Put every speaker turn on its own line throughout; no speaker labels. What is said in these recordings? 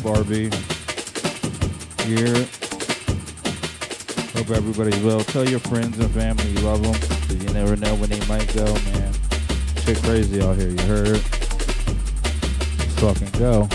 Up, RB? Here. Hope everybody's well. Tell your friends and family you love them. Cause you never know when they might go, man. Shit crazy out here, you heard? Let's fucking go.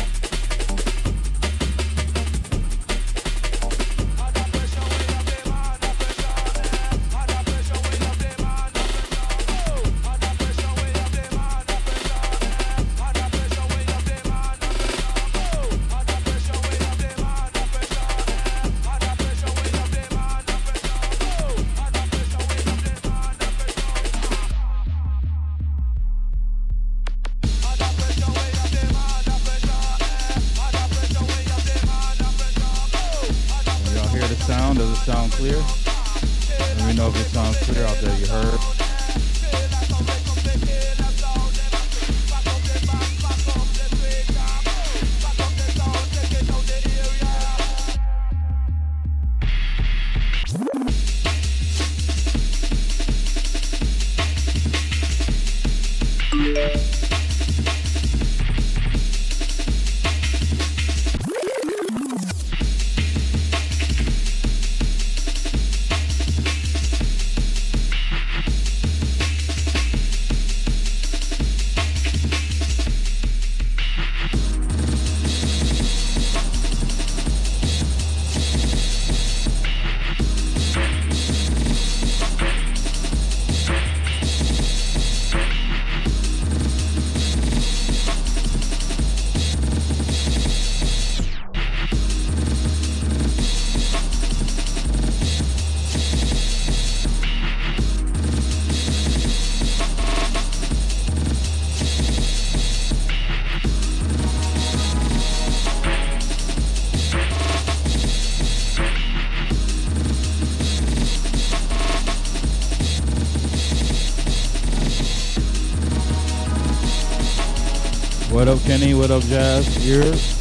What up, Kenny? What up, Jazz? Here. This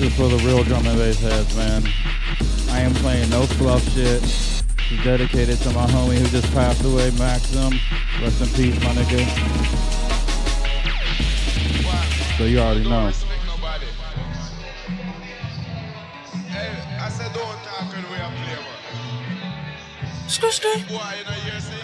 is for the real drum and bass heads, man. I am playing no fluff shit. It's dedicated to my homie who just passed away, Maxim. Rest in peace, my nigga. So you already know.
Boy, you know,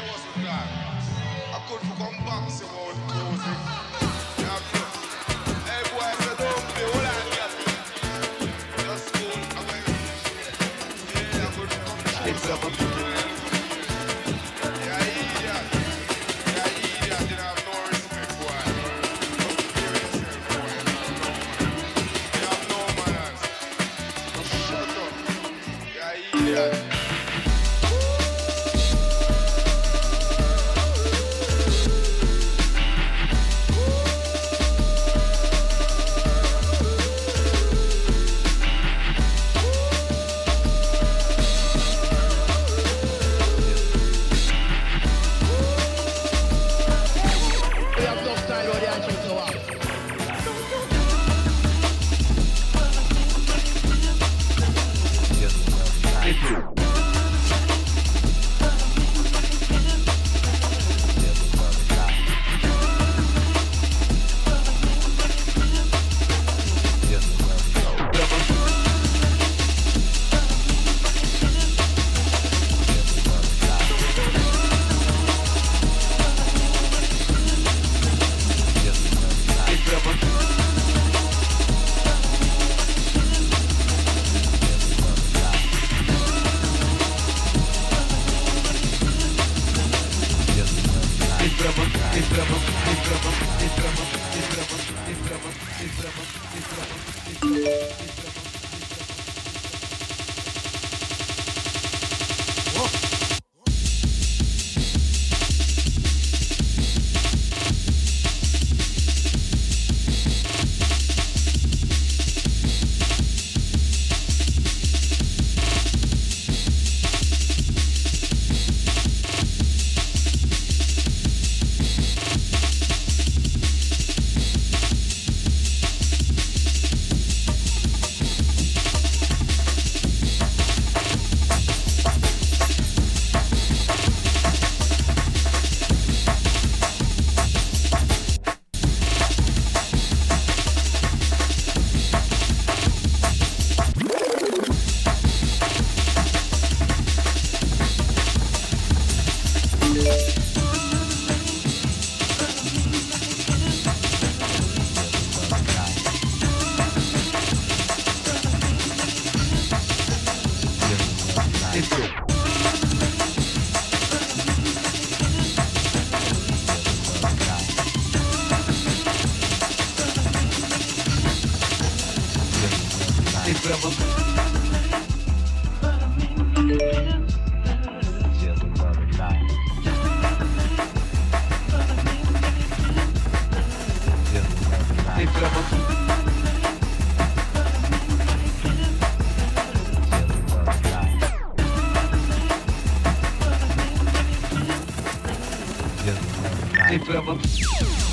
What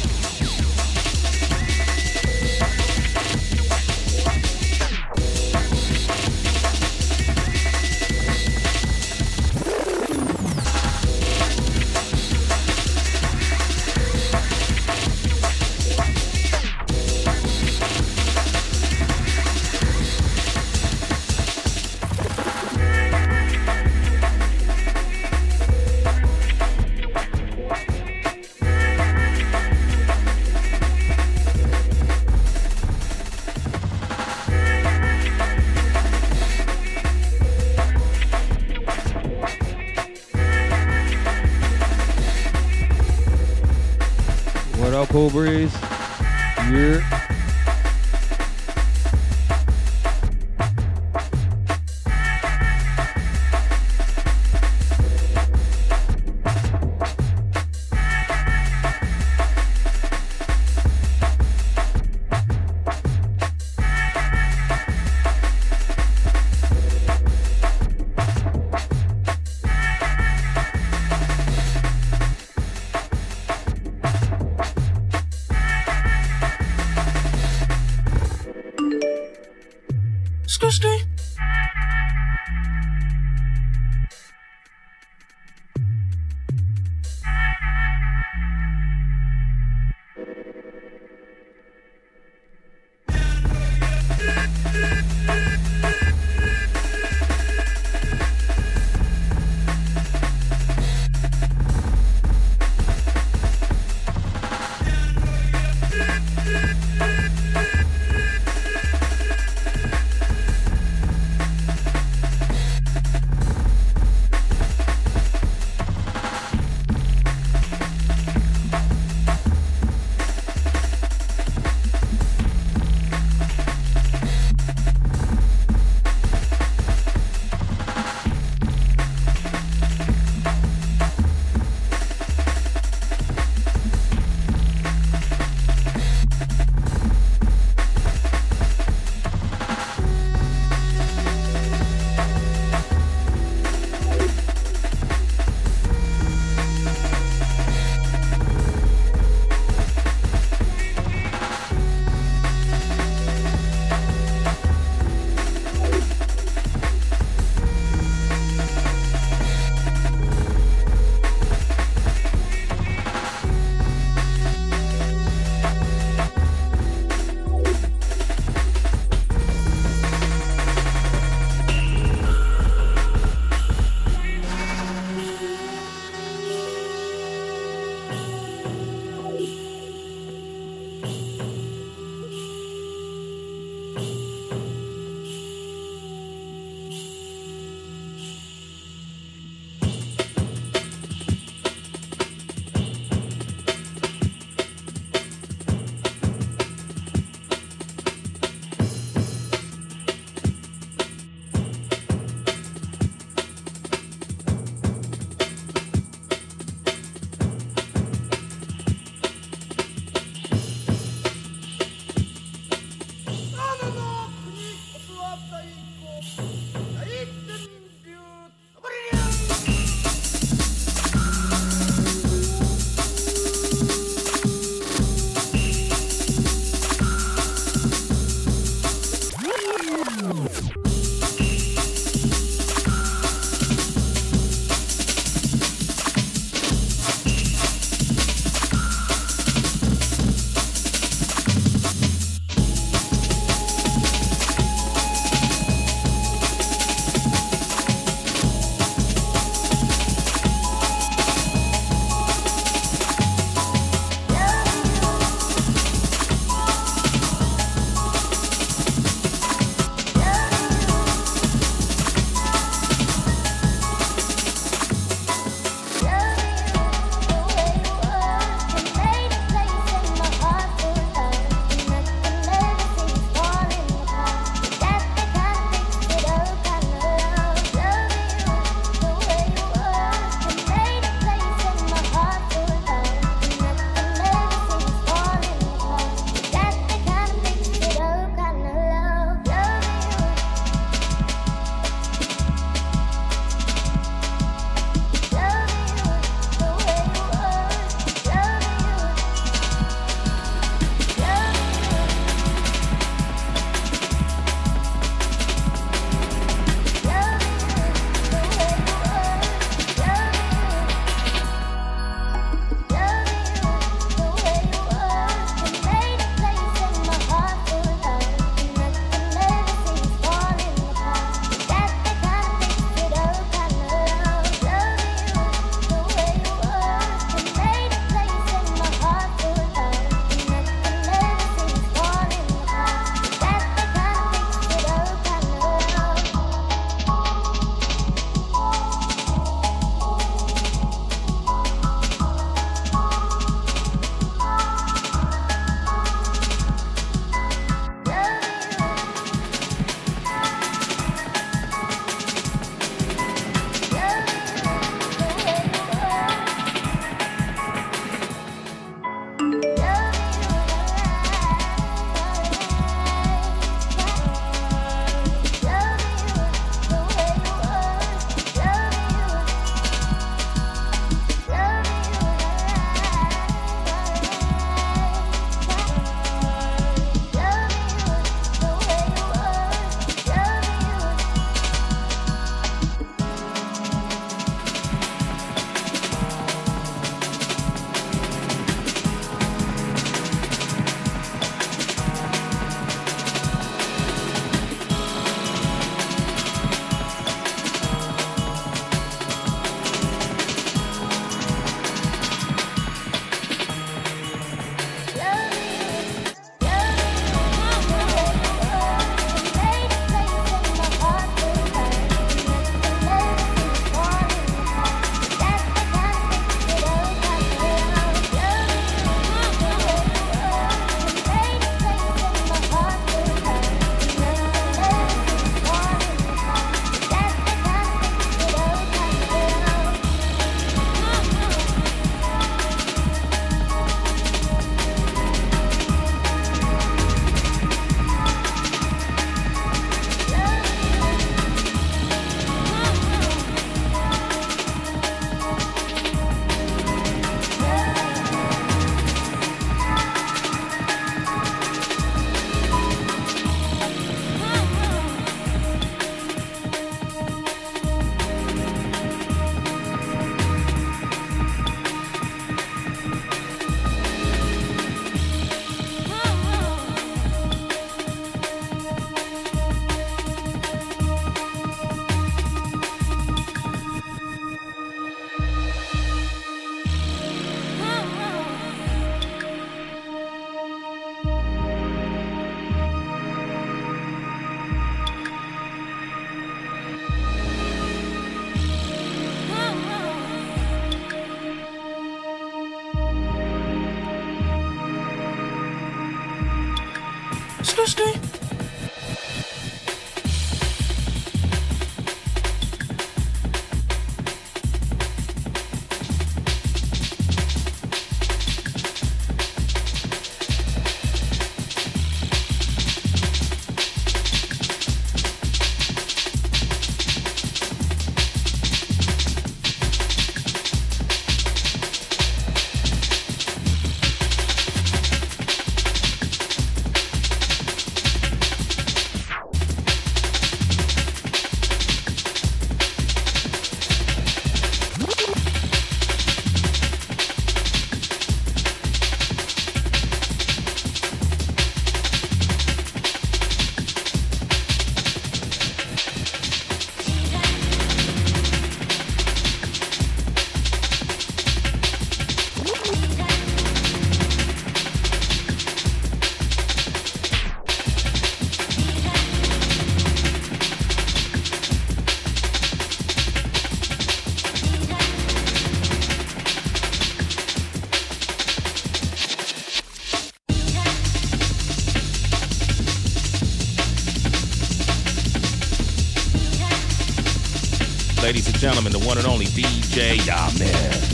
gentlemen, the one and only DJ Yamis.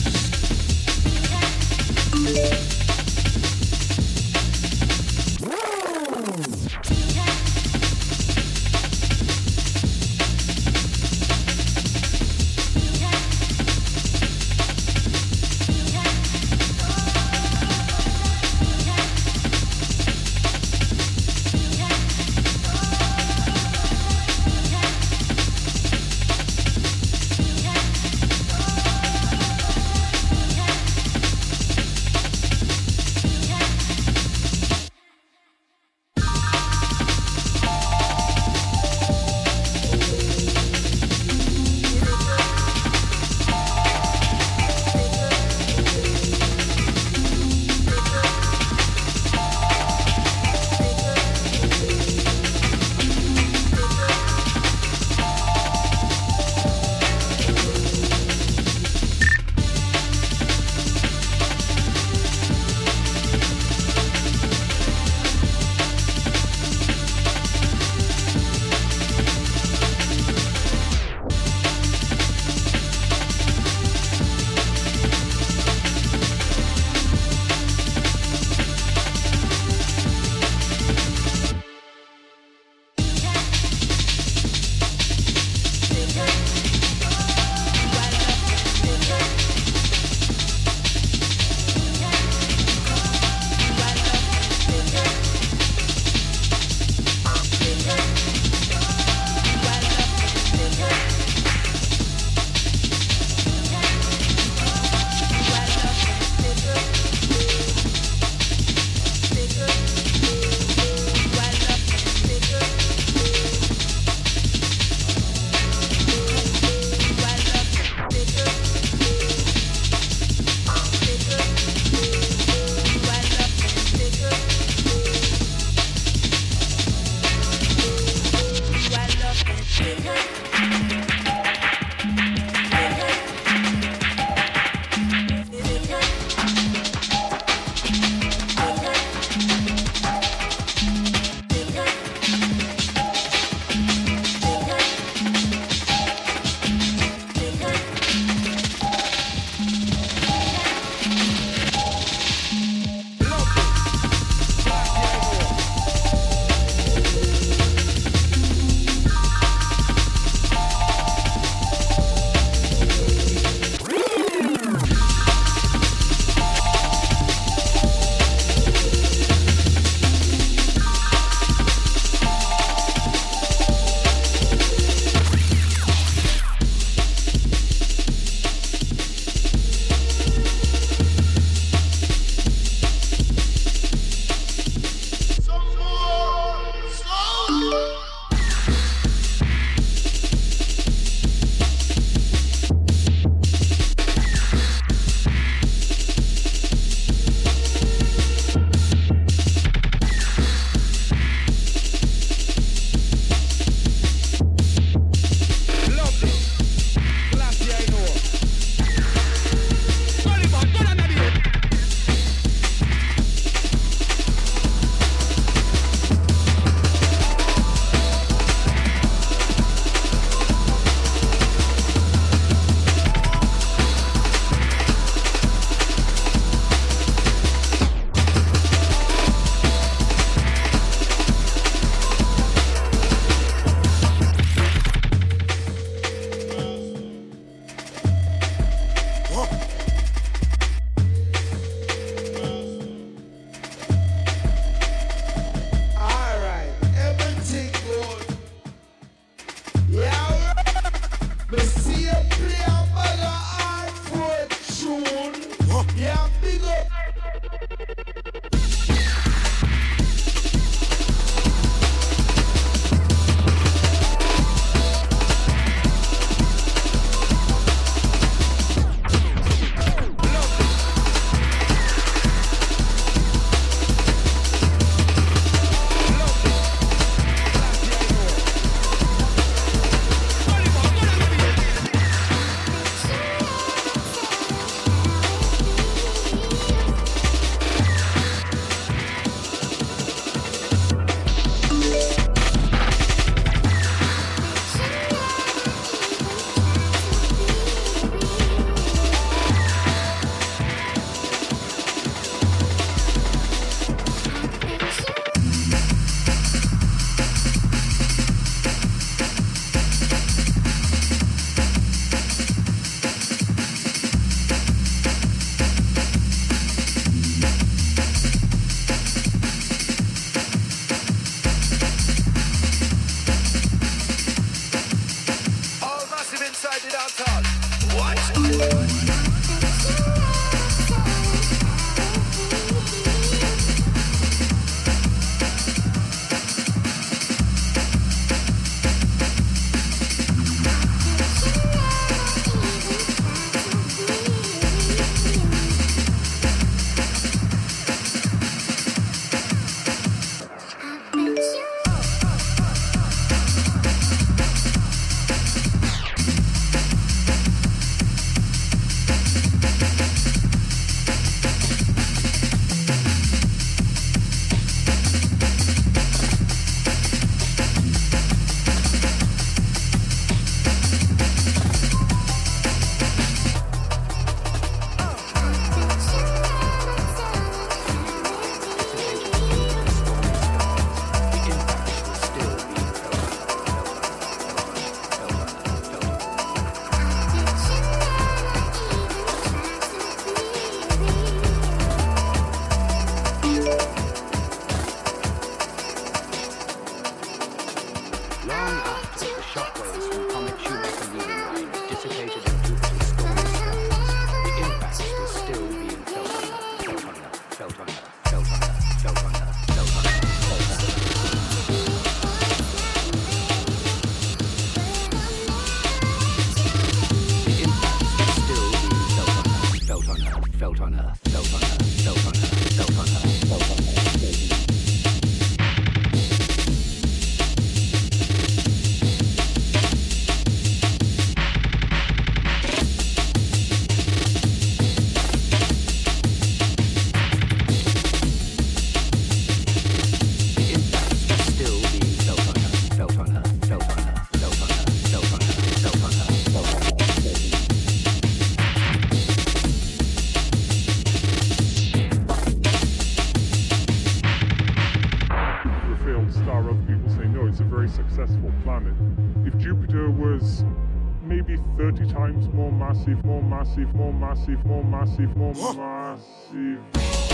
times more massive, more massive, more massive, more massive, more massive.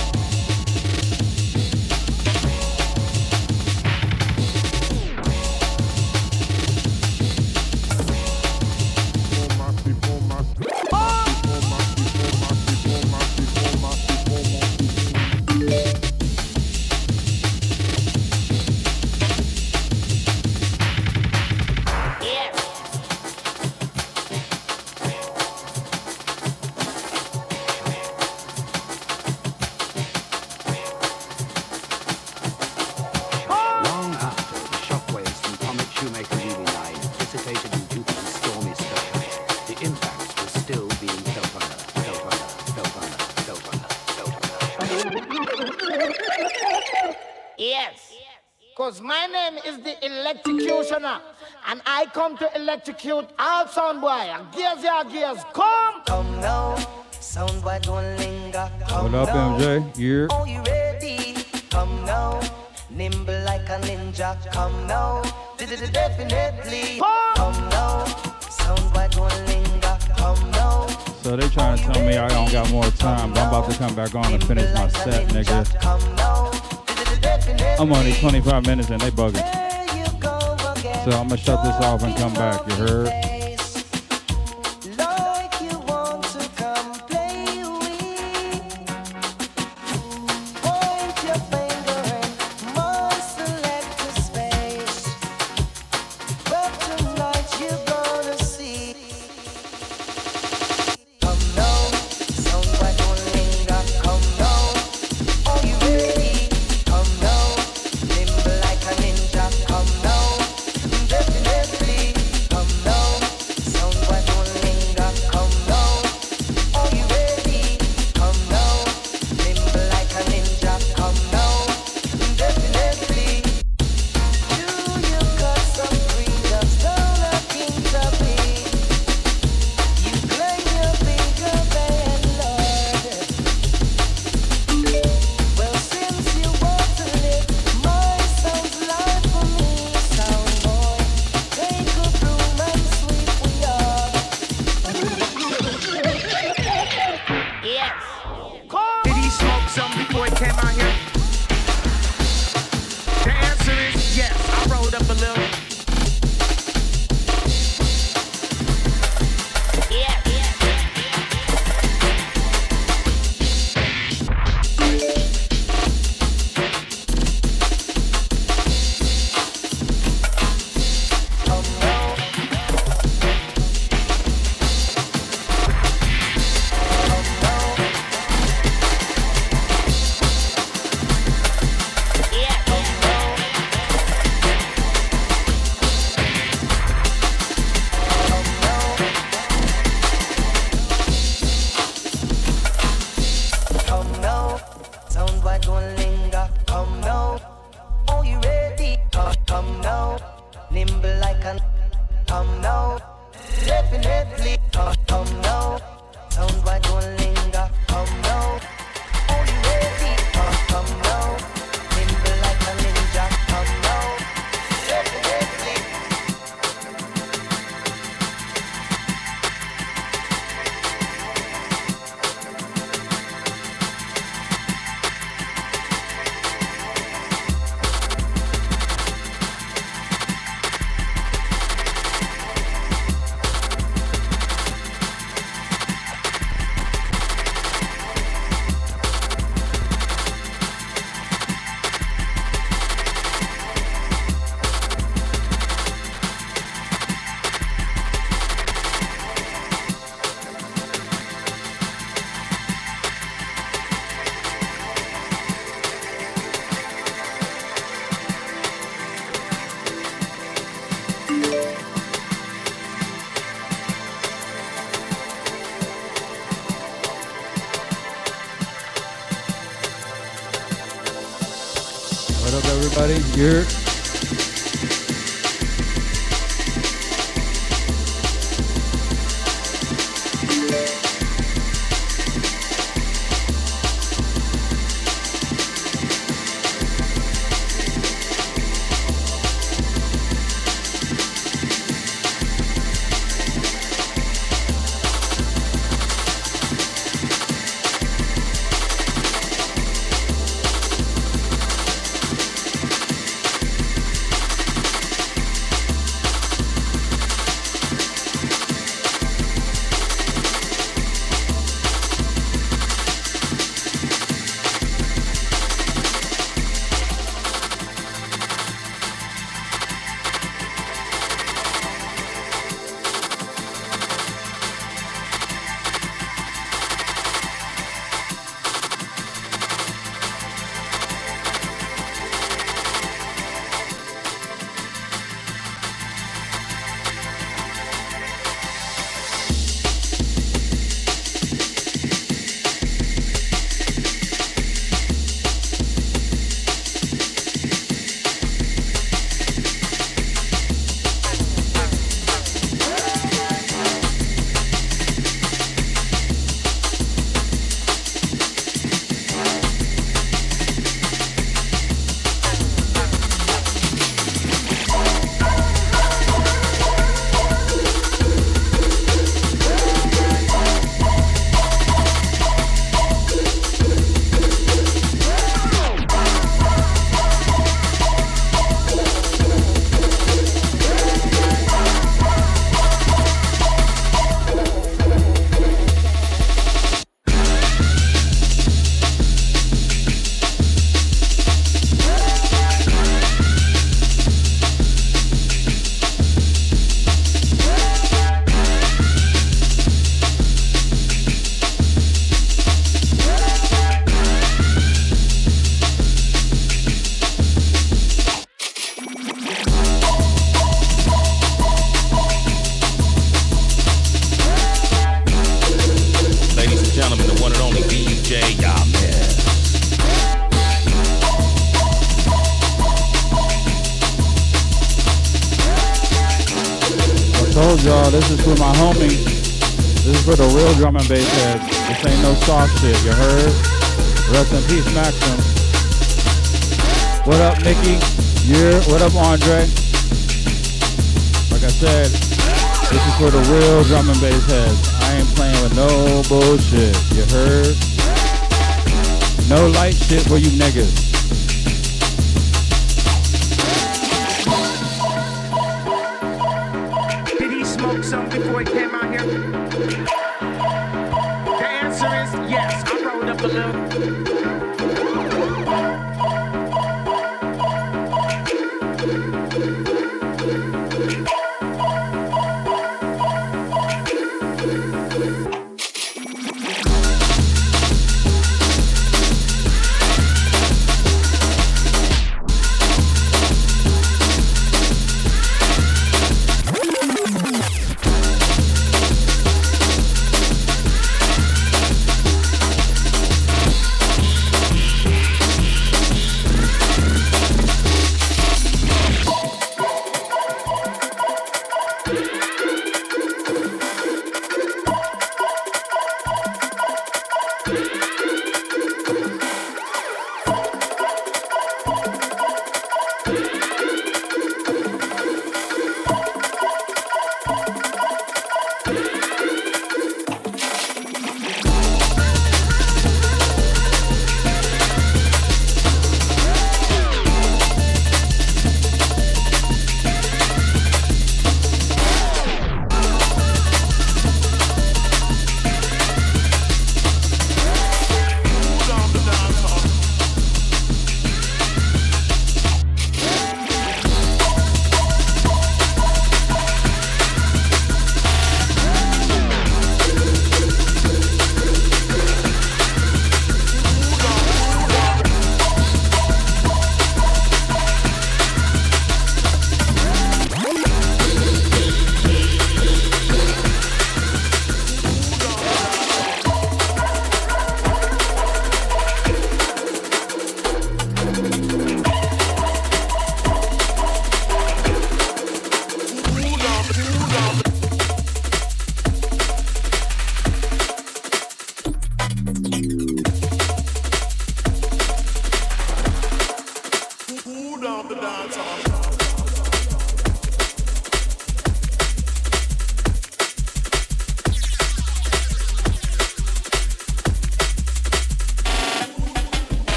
execute all. Gears, yeah, gears, come.
Come now. Don't linger. Come
what up,
now.
MJ?
Here. You ready? Come now. Nimble like a ninja. Come now. Definitely. Come, now. Don't linger. Come now.
So they trying to tell me I don't got more time, but I'm about to come back on and finish my set, nigga. I'm only 25 minutes and they bugging so I'm gonna shut this off and come back. You heard?
Here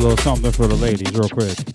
little
something for the ladies, real quick.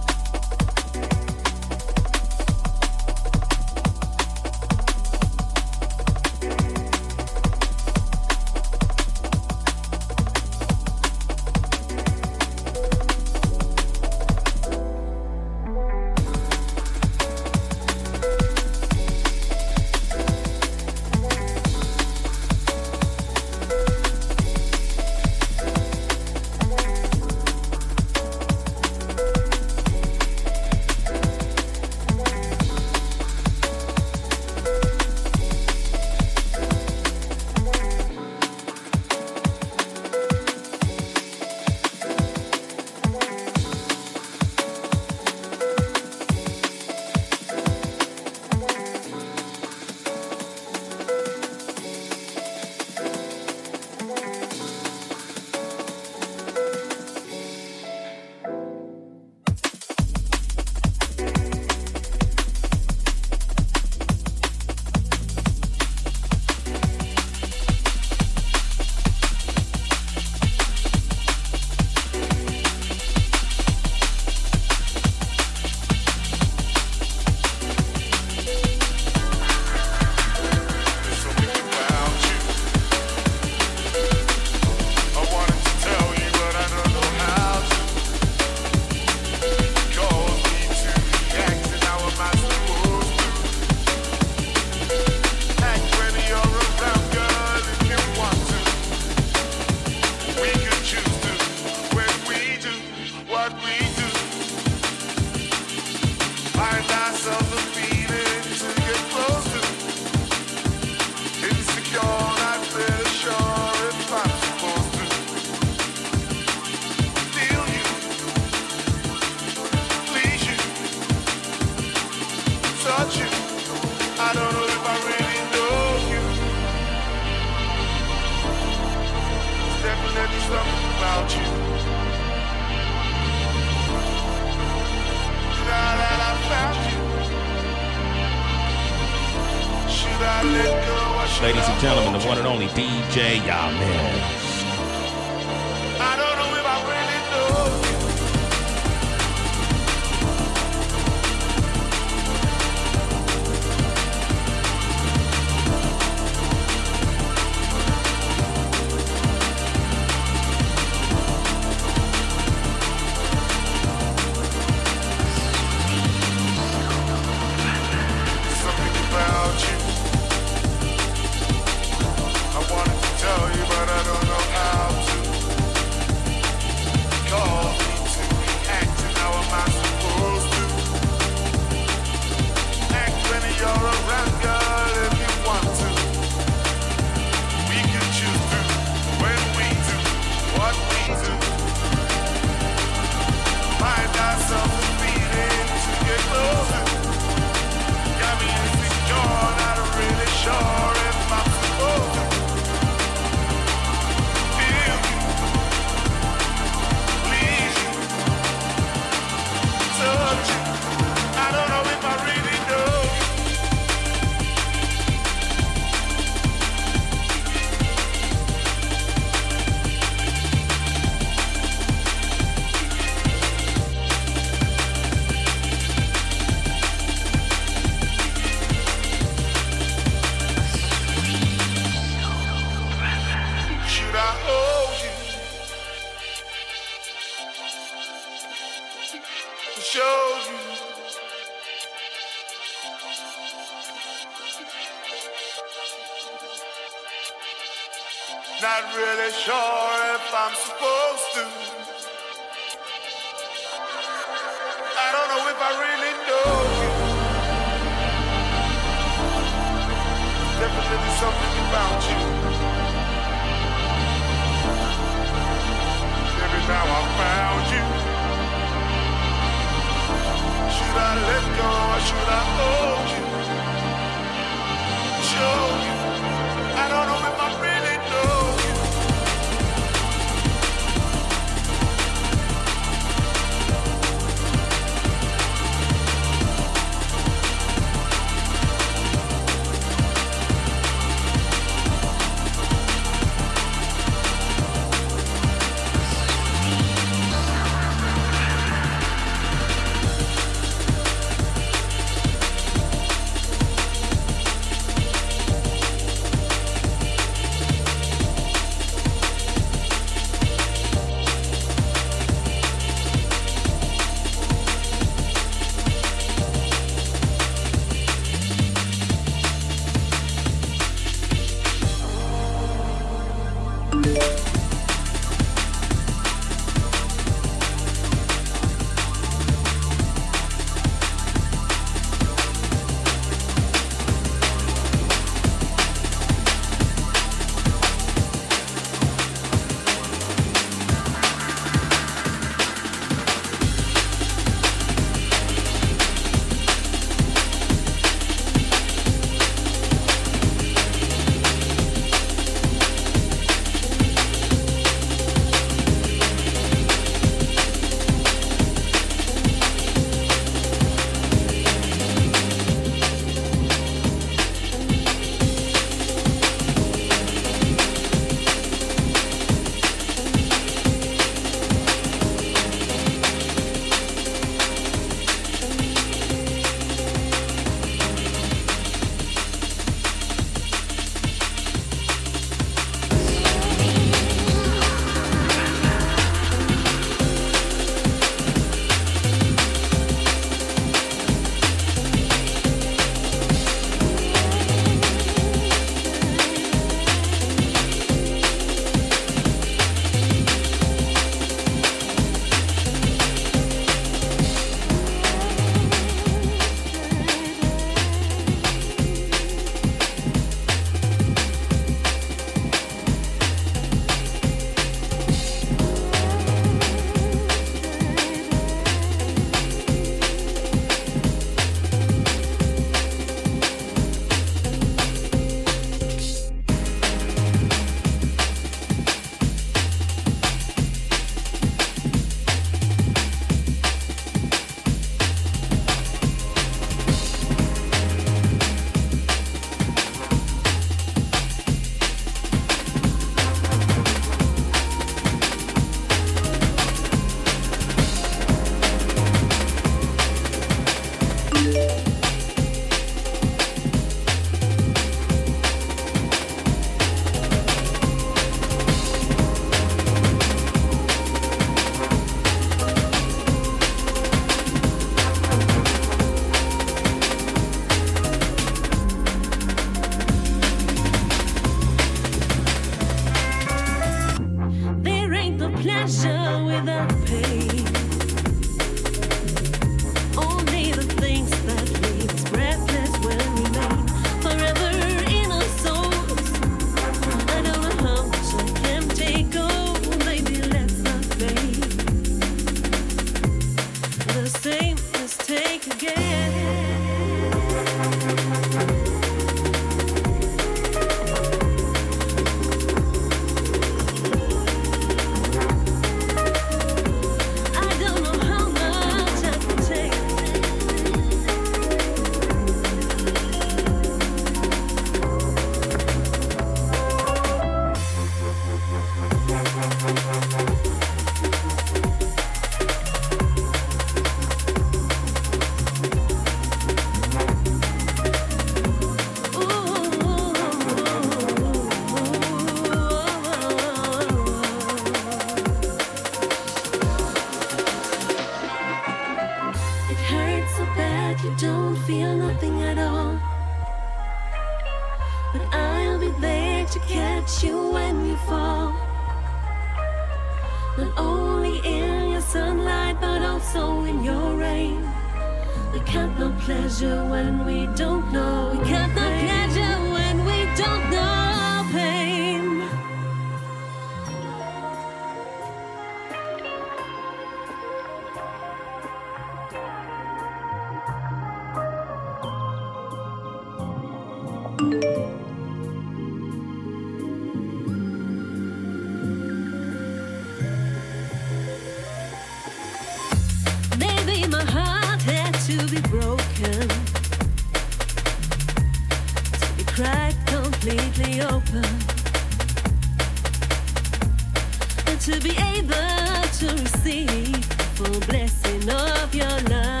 To
receive full blessing of your love.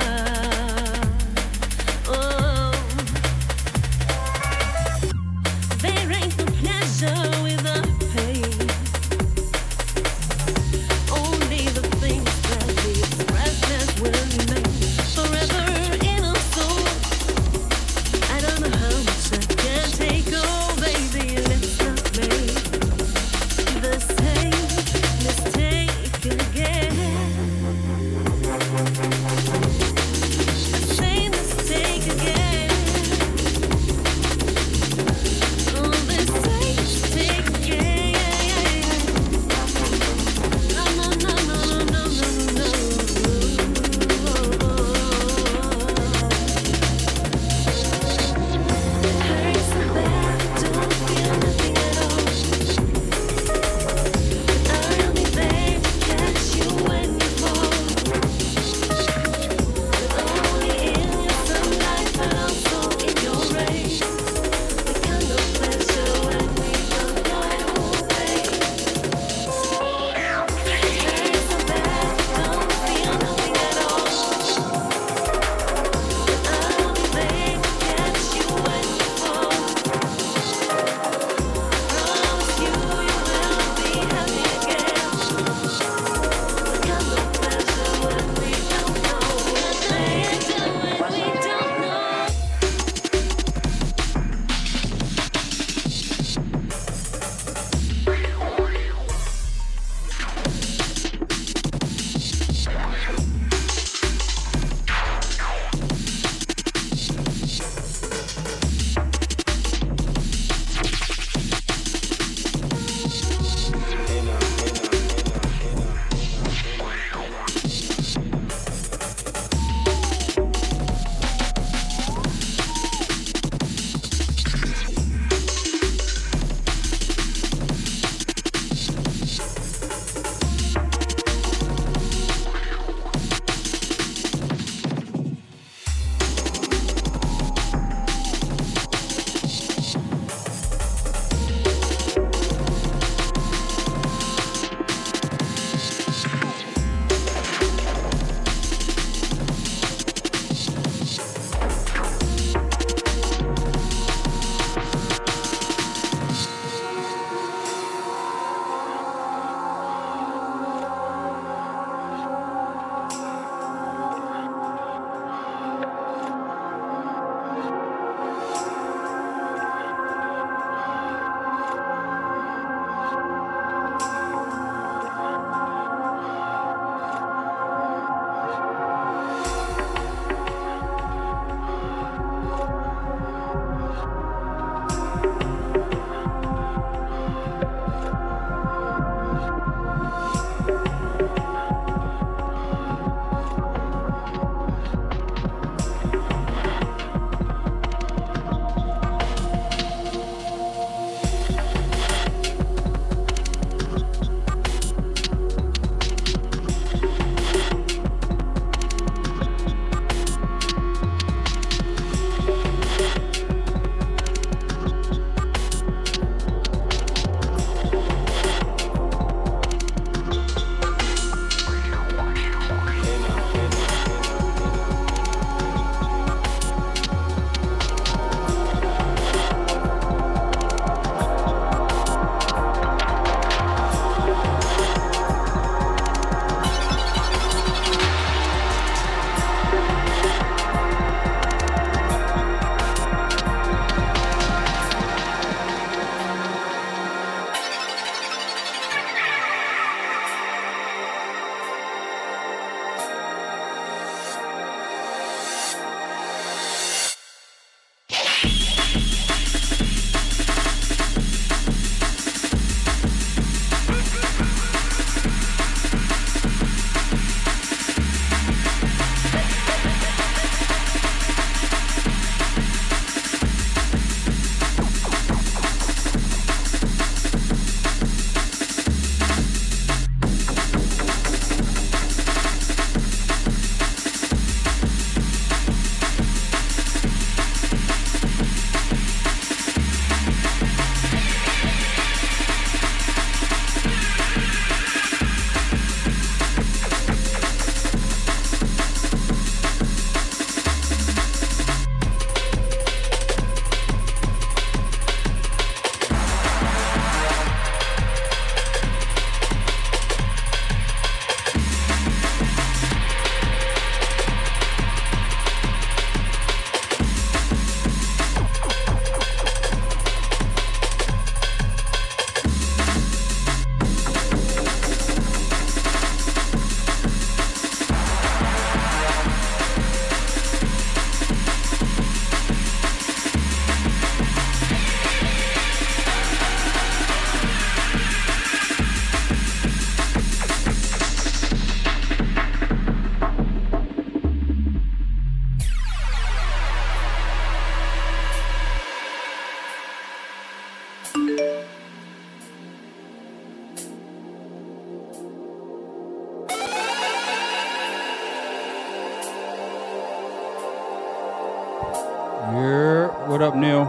Up, Neil?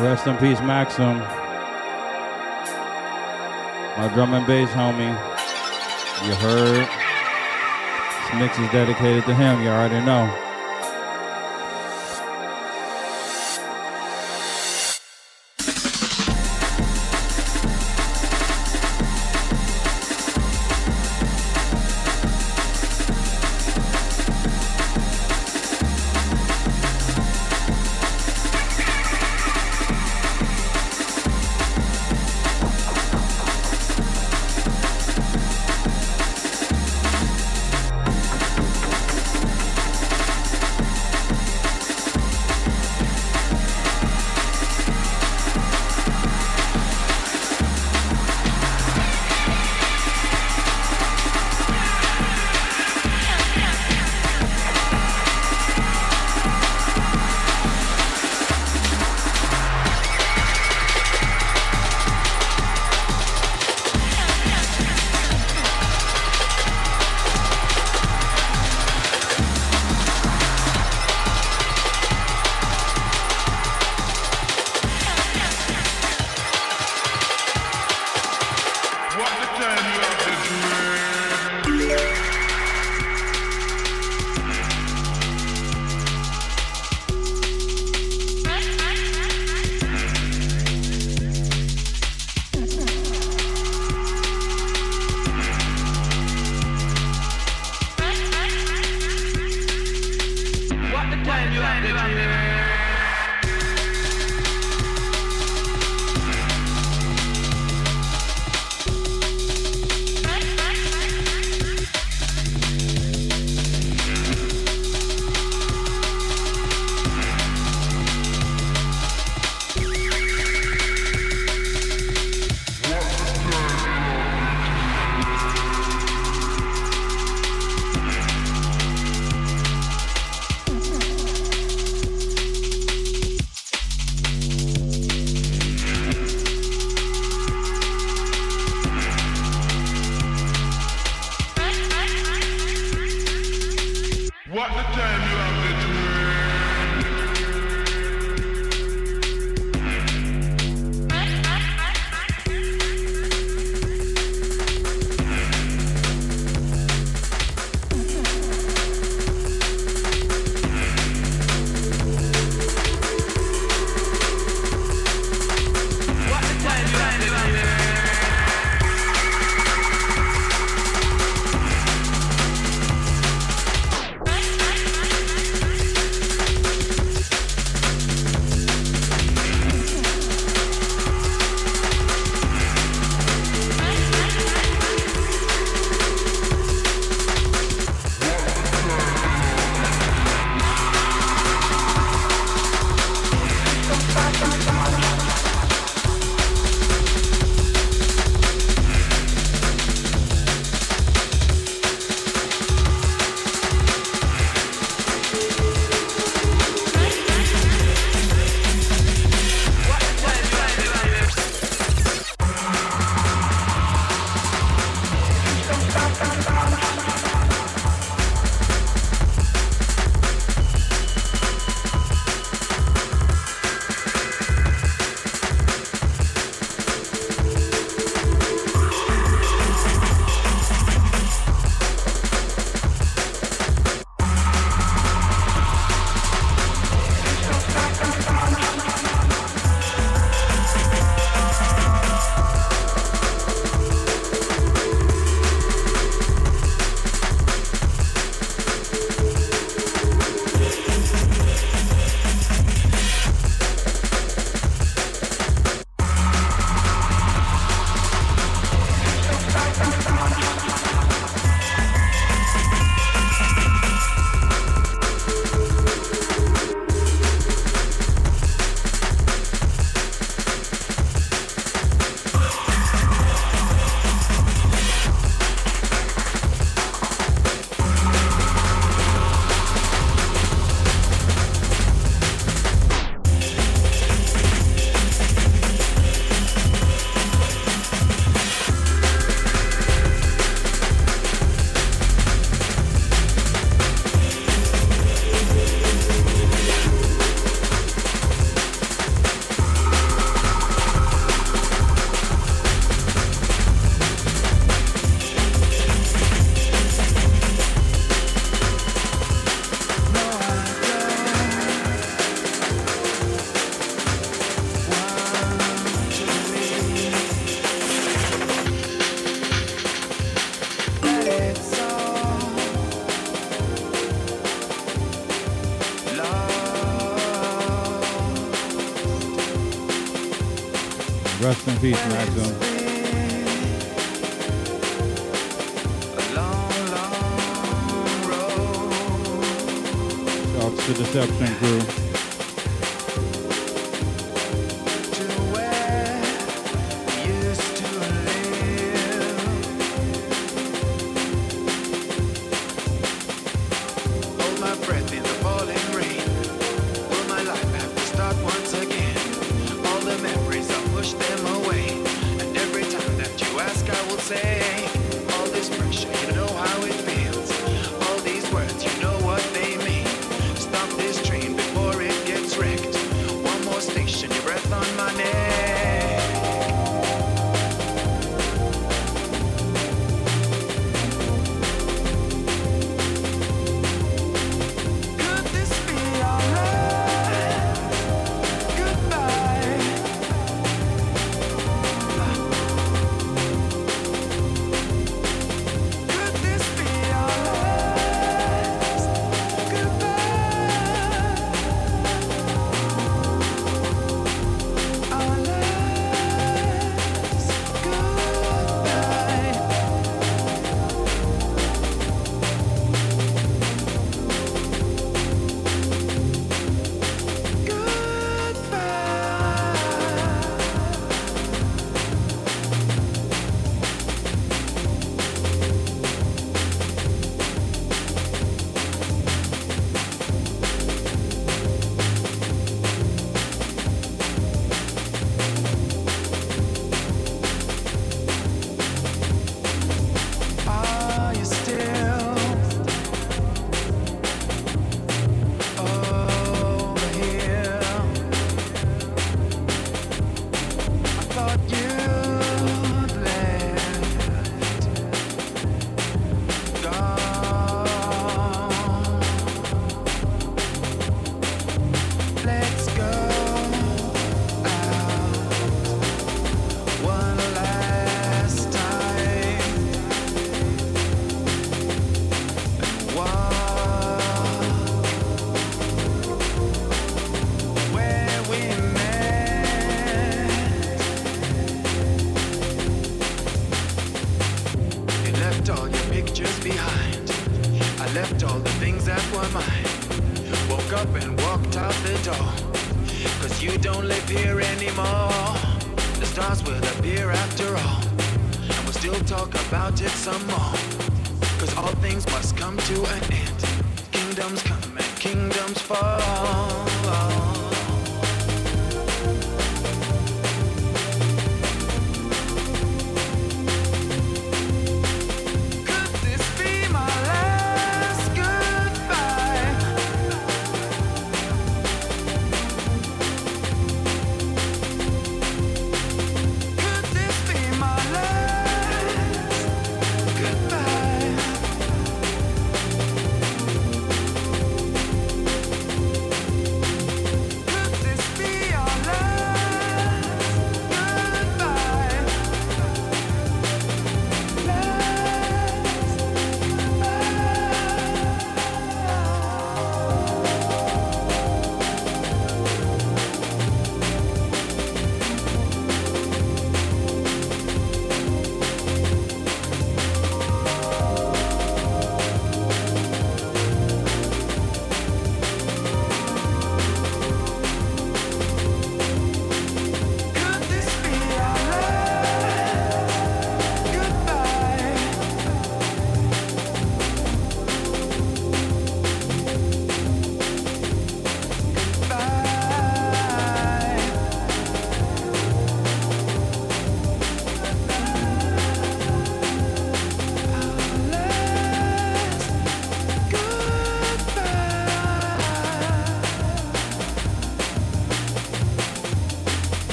Rest in peace, Maxim. My drum and bass homie. You heard? This mix is dedicated to him, you already know.
Peace, Maxim.